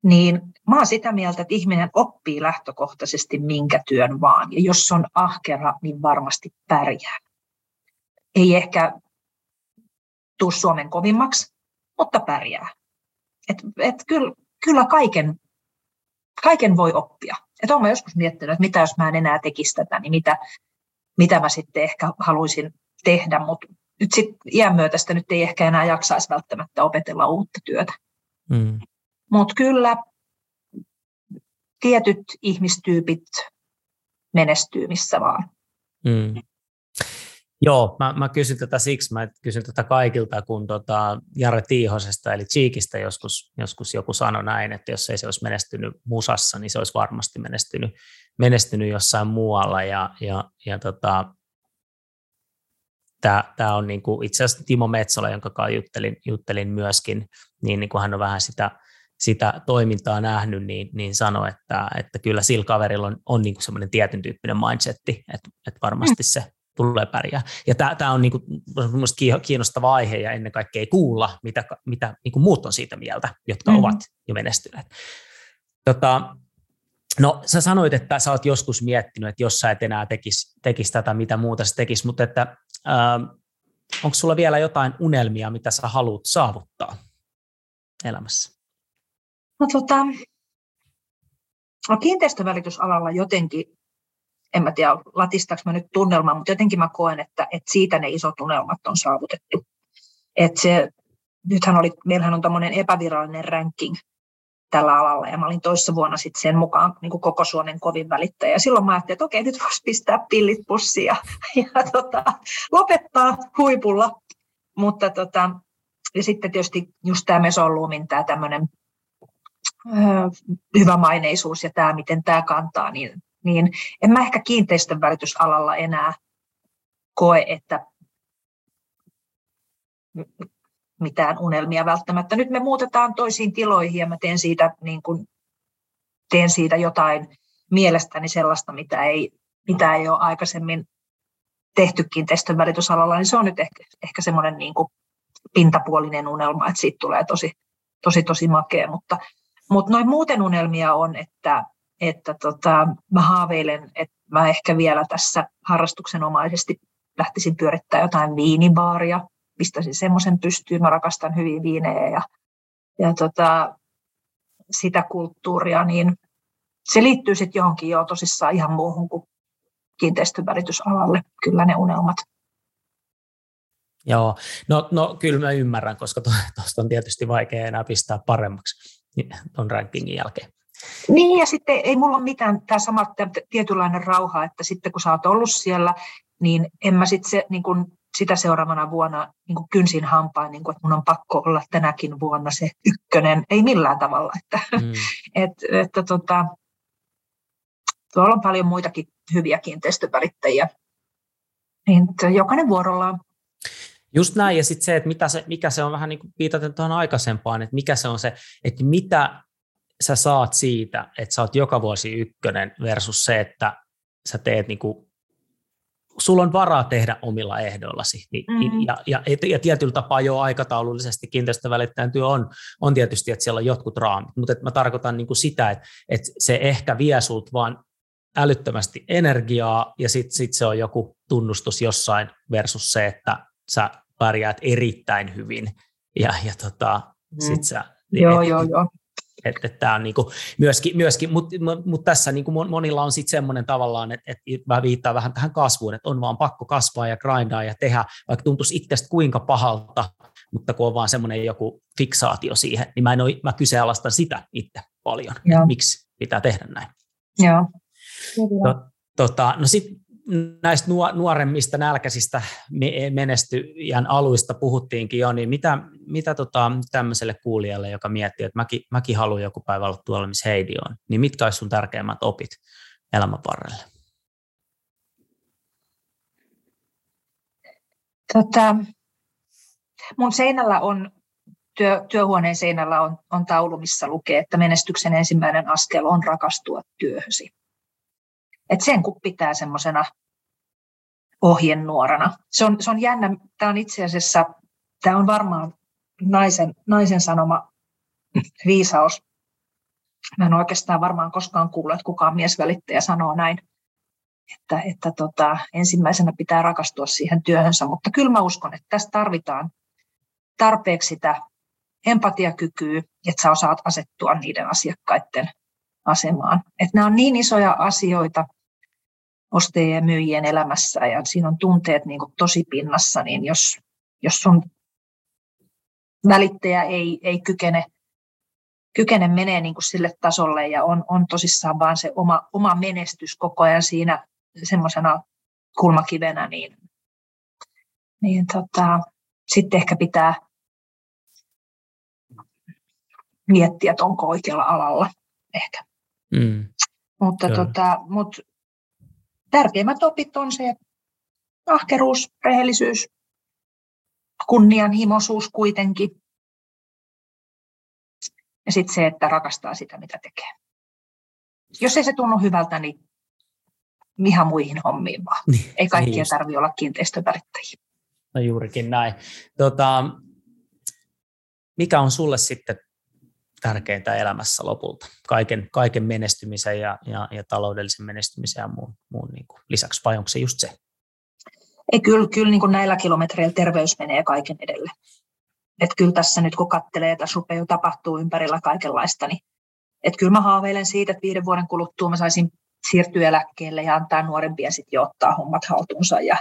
niin mä oon sitä mieltä, että ihminen oppii lähtökohtaisesti minkä työn vaan. Ja jos on ahkera, niin varmasti pärjää ei ehkä tuu Suomen kovimmaksi, mutta pärjää. Et, et kyllä, kyllä kaiken, kaiken voi oppia. Et olen joskus miettinyt, että mitä jos mä en enää tekisi tätä, niin mitä, mitä mä sitten ehkä haluaisin tehdä, mutta nyt sitten iän myötä sitä nyt ei ehkä enää jaksaisi välttämättä opetella uutta työtä. Mm. Mutta kyllä tietyt ihmistyypit menestyy missä vaan. Mm. Joo, mä, mä kysyn tätä siksi, mä kysyn tätä kaikilta, kun tota Jare Tiihosesta eli Cheekistä joskus, joskus joku sanoi näin, että jos ei se olisi menestynyt musassa, niin se olisi varmasti menestynyt, menestynyt jossain muualla. Ja, ja, ja tota, tämä on niin kuin, itse asiassa Timo Metsola, jonka kanssa juttelin, juttelin myöskin, niin, niin kuin hän on vähän sitä, sitä toimintaa nähnyt, niin, niin sanoi, että, että kyllä sillä kaverilla on, on niin semmoinen tietyn tyyppinen mindsetti, että, että varmasti mm. se tulee pärjää. Ja tämä on niinku, kiinnostava aihe ja ennen kaikkea ei kuulla, mitä, mitä niinku muut on siitä mieltä, jotka mm. ovat jo menestyneet. Tota, no sä sanoit, että sä oot joskus miettinyt, että jos sä et enää tekisi tekis tätä, mitä muuta sä tekisi, mutta että äh, onko sulla vielä jotain unelmia, mitä sä haluat saavuttaa elämässä? No, tota, no kiinteistövälitysalalla jotenkin en mä tiedä, latistaako mä nyt tunnelmaa, mutta jotenkin mä koen, että, että siitä ne isot unelmat on saavutettu. Että se, nythän oli, meillähän on tämmöinen epävirallinen ranking tällä alalla, ja mä olin toissa vuonna sitten sen mukaan niin kuin koko Suomen kovin välittäjä. Ja silloin mä ajattelin, että okei, nyt voisi pistää pillit pussiin ja, ja tota, lopettaa huipulla. Mutta tota, ja sitten tietysti just tämä Mesolluumin tämä tämmöinen hyvä maineisuus ja tämä, miten tämä kantaa, niin niin en mä ehkä kiinteistön välitysalalla enää koe, että mitään unelmia välttämättä. Nyt me muutetaan toisiin tiloihin ja mä teen siitä, niin kuin, teen siitä jotain mielestäni sellaista, mitä ei, mitä ei ole aikaisemmin tehty kiinteistön välitysalalla, niin se on nyt ehkä, ehkä semmoinen niin kuin pintapuolinen unelma, että siitä tulee tosi, tosi, tosi makea, mutta Mutta noin muuten unelmia on, että, että tota, mä haaveilen, että mä ehkä vielä tässä harrastuksenomaisesti lähtisin pyörittää jotain viinibaaria, pistäisin semmoisen pystyyn, mä rakastan hyviä viinejä ja, ja tota, sitä kulttuuria, niin se liittyy sitten johonkin jo tosissaan ihan muuhun kuin kiinteistövälitysalalle, kyllä ne unelmat. Joo, no, no kyllä mä ymmärrän, koska tuosta on tietysti vaikea enää pistää paremmaksi tuon rankingin jälkeen. Niin, ja sitten ei mulla ole mitään tämä sama tietynlainen rauha, että sitten kun sä oot ollut siellä, niin en mä sitten se, niin kun sitä seuraavana vuonna niin kuin kynsin hampain, niin kuin, että mun on pakko olla tänäkin vuonna se ykkönen. Ei millään tavalla. Että, mm. et, että tota, tuolla on paljon muitakin hyviä kiinteistövälittäjiä. Niin, jokainen vuorollaan. Just näin, ja sitten se, että mitä se, mikä se on vähän niin kuin viitaten tuohon aikaisempaan, että mikä se on se, että mitä sä saat siitä, että sä oot joka vuosi ykkönen versus se, että sä teet niin kuin sulla on varaa tehdä omilla ehdoillasi. Mm-hmm. Ja, ja, ja tietyllä tapaa jo aikataulullisesti kiinteistövälittäjän työ on, on tietysti, että siellä on jotkut raamit, mutta mä tarkoitan niin kuin sitä, että, että se ehkä vie sulta vaan älyttömästi energiaa ja sitten sit se on joku tunnustus jossain versus se, että sä pärjäät erittäin hyvin ja, ja tota, mm. sit sä, joo, et, joo, joo. Että, että tämä on niinku myöskin, myöskin mutta mut tässä niinku monilla on sitten semmoinen tavallaan, että, että mä viittaan vähän tähän kasvuun, että on vaan pakko kasvaa ja grindaa ja tehdä, vaikka tuntuisi itsestä kuinka pahalta, mutta kun on vaan semmoinen joku fiksaatio siihen, niin mä, en ole, mä kyseenalaistan sitä itse paljon, miksi pitää tehdä näin. Joo. To, tota, no sitten näistä nuoremmista nälkäisistä menestyjän aluista puhuttiinkin jo, niin mitä, mitä tota, tämmöiselle kuulijalle, joka miettii, että mäkin, mäkin haluan joku päivä olla tuolla, missä Heidi on, niin mitkä olisi sun tärkeimmät opit elämän varrelle? Tota, mun seinällä on, työ, työhuoneen seinällä on, on taulu, missä lukee, että menestyksen ensimmäinen askel on rakastua työhösi. Et sen kun pitää semmoisena ohjenuorana. Se on, se on jännä, tämä on itse asiassa, tämä on varmaan naisen, naisen sanoma viisaus. Mä en oikeastaan varmaan koskaan kuullut, että kukaan miesvälittäjä sanoo näin, että, että tota, ensimmäisenä pitää rakastua siihen työhönsä, mutta kyllä mä uskon, että tässä tarvitaan tarpeeksi sitä empatiakykyä, että sä osaat asettua niiden asiakkaiden asemaan. Että nämä on niin isoja asioita ostajien ja myyjien elämässä ja siinä on tunteet niin kuin tosi pinnassa, niin jos, jos sun välittäjä ei, ei kykene, kykene menee niin kuin sille tasolle ja on, on tosissaan vaan se oma, oma menestys koko ajan siinä semmoisena kulmakivenä, niin, niin tota, sitten ehkä pitää miettiä, että onko oikealla alalla ehkä. Mm. Mutta, tota, mut tärkeimmät opit on se ahkeruus, rehellisyys, kunnianhimoisuus kuitenkin. Ja sitten se, että rakastaa sitä, mitä tekee. Jos ei se tunnu hyvältä, niin ihan muihin hommiin vaan. Niin, ei kaikkia niin tarvitse olla kiinteistövälittäjiä. No juurikin näin. Tota, mikä on sulle sitten tärkeintä elämässä lopulta, kaiken, kaiken menestymisen ja, ja, ja taloudellisen menestymisen ja muun, muun niin kuin lisäksi, vai onko se just se? Ei, kyllä, kyllä niin kuin näillä kilometreillä terveys menee kaiken edelle. Et kyllä tässä nyt kun katselee, että tässä rupeaa jo tapahtuu ympärillä kaikenlaista, niin et kyllä mä haaveilen siitä, että viiden vuoden kuluttua mä saisin siirtyä eläkkeelle ja antaa nuorempia sitten jo ottaa hommat haltuunsa ja,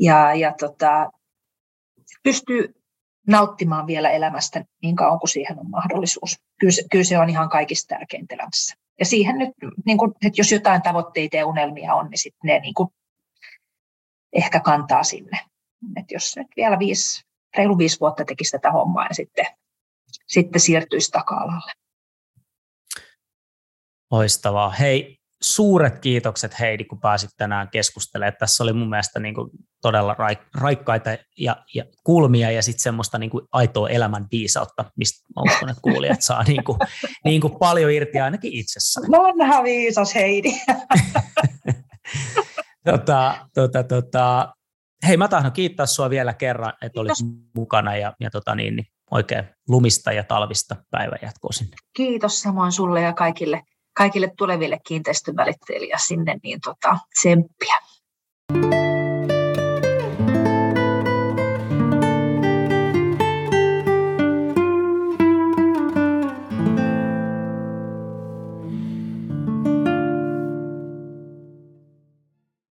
ja, ja tota, pystyy nauttimaan vielä elämästä niin kauan kuin siihen on mahdollisuus. Kyllä se, kyllä se on ihan kaikista tärkeintä elämässä. Ja siihen nyt, niin kuin, että jos jotain tavoitteita ja unelmia on, niin sitten ne niin kuin, ehkä kantaa sinne. Et jos nyt vielä viisi, reilu viisi vuotta tekisi tätä hommaa ja sitten, sitten siirtyisi taka-alalle. Loistavaa. Hei, suuret kiitokset Heidi, kun pääsit tänään keskustelemaan. Tässä oli mun mielestä niin kuin todella raikkaita ja, ja kulmia ja sitten semmoista niin kuin aitoa elämän viisautta, mistä mä uskon, että kuulijat saa niin kuin, niin kuin paljon irti ainakin itsessään. Vanha viisas Heidi. tota, tota, tota, hei, mä tahdon kiittää sua vielä kerran, että olit mukana ja, ja tota niin, niin oikein lumista ja talvista päivänjatkoa sinne. Kiitos samoin sulle ja kaikille, kaikille tuleville kiinteistövälittäjille sinne, niin tota, tsemppiä.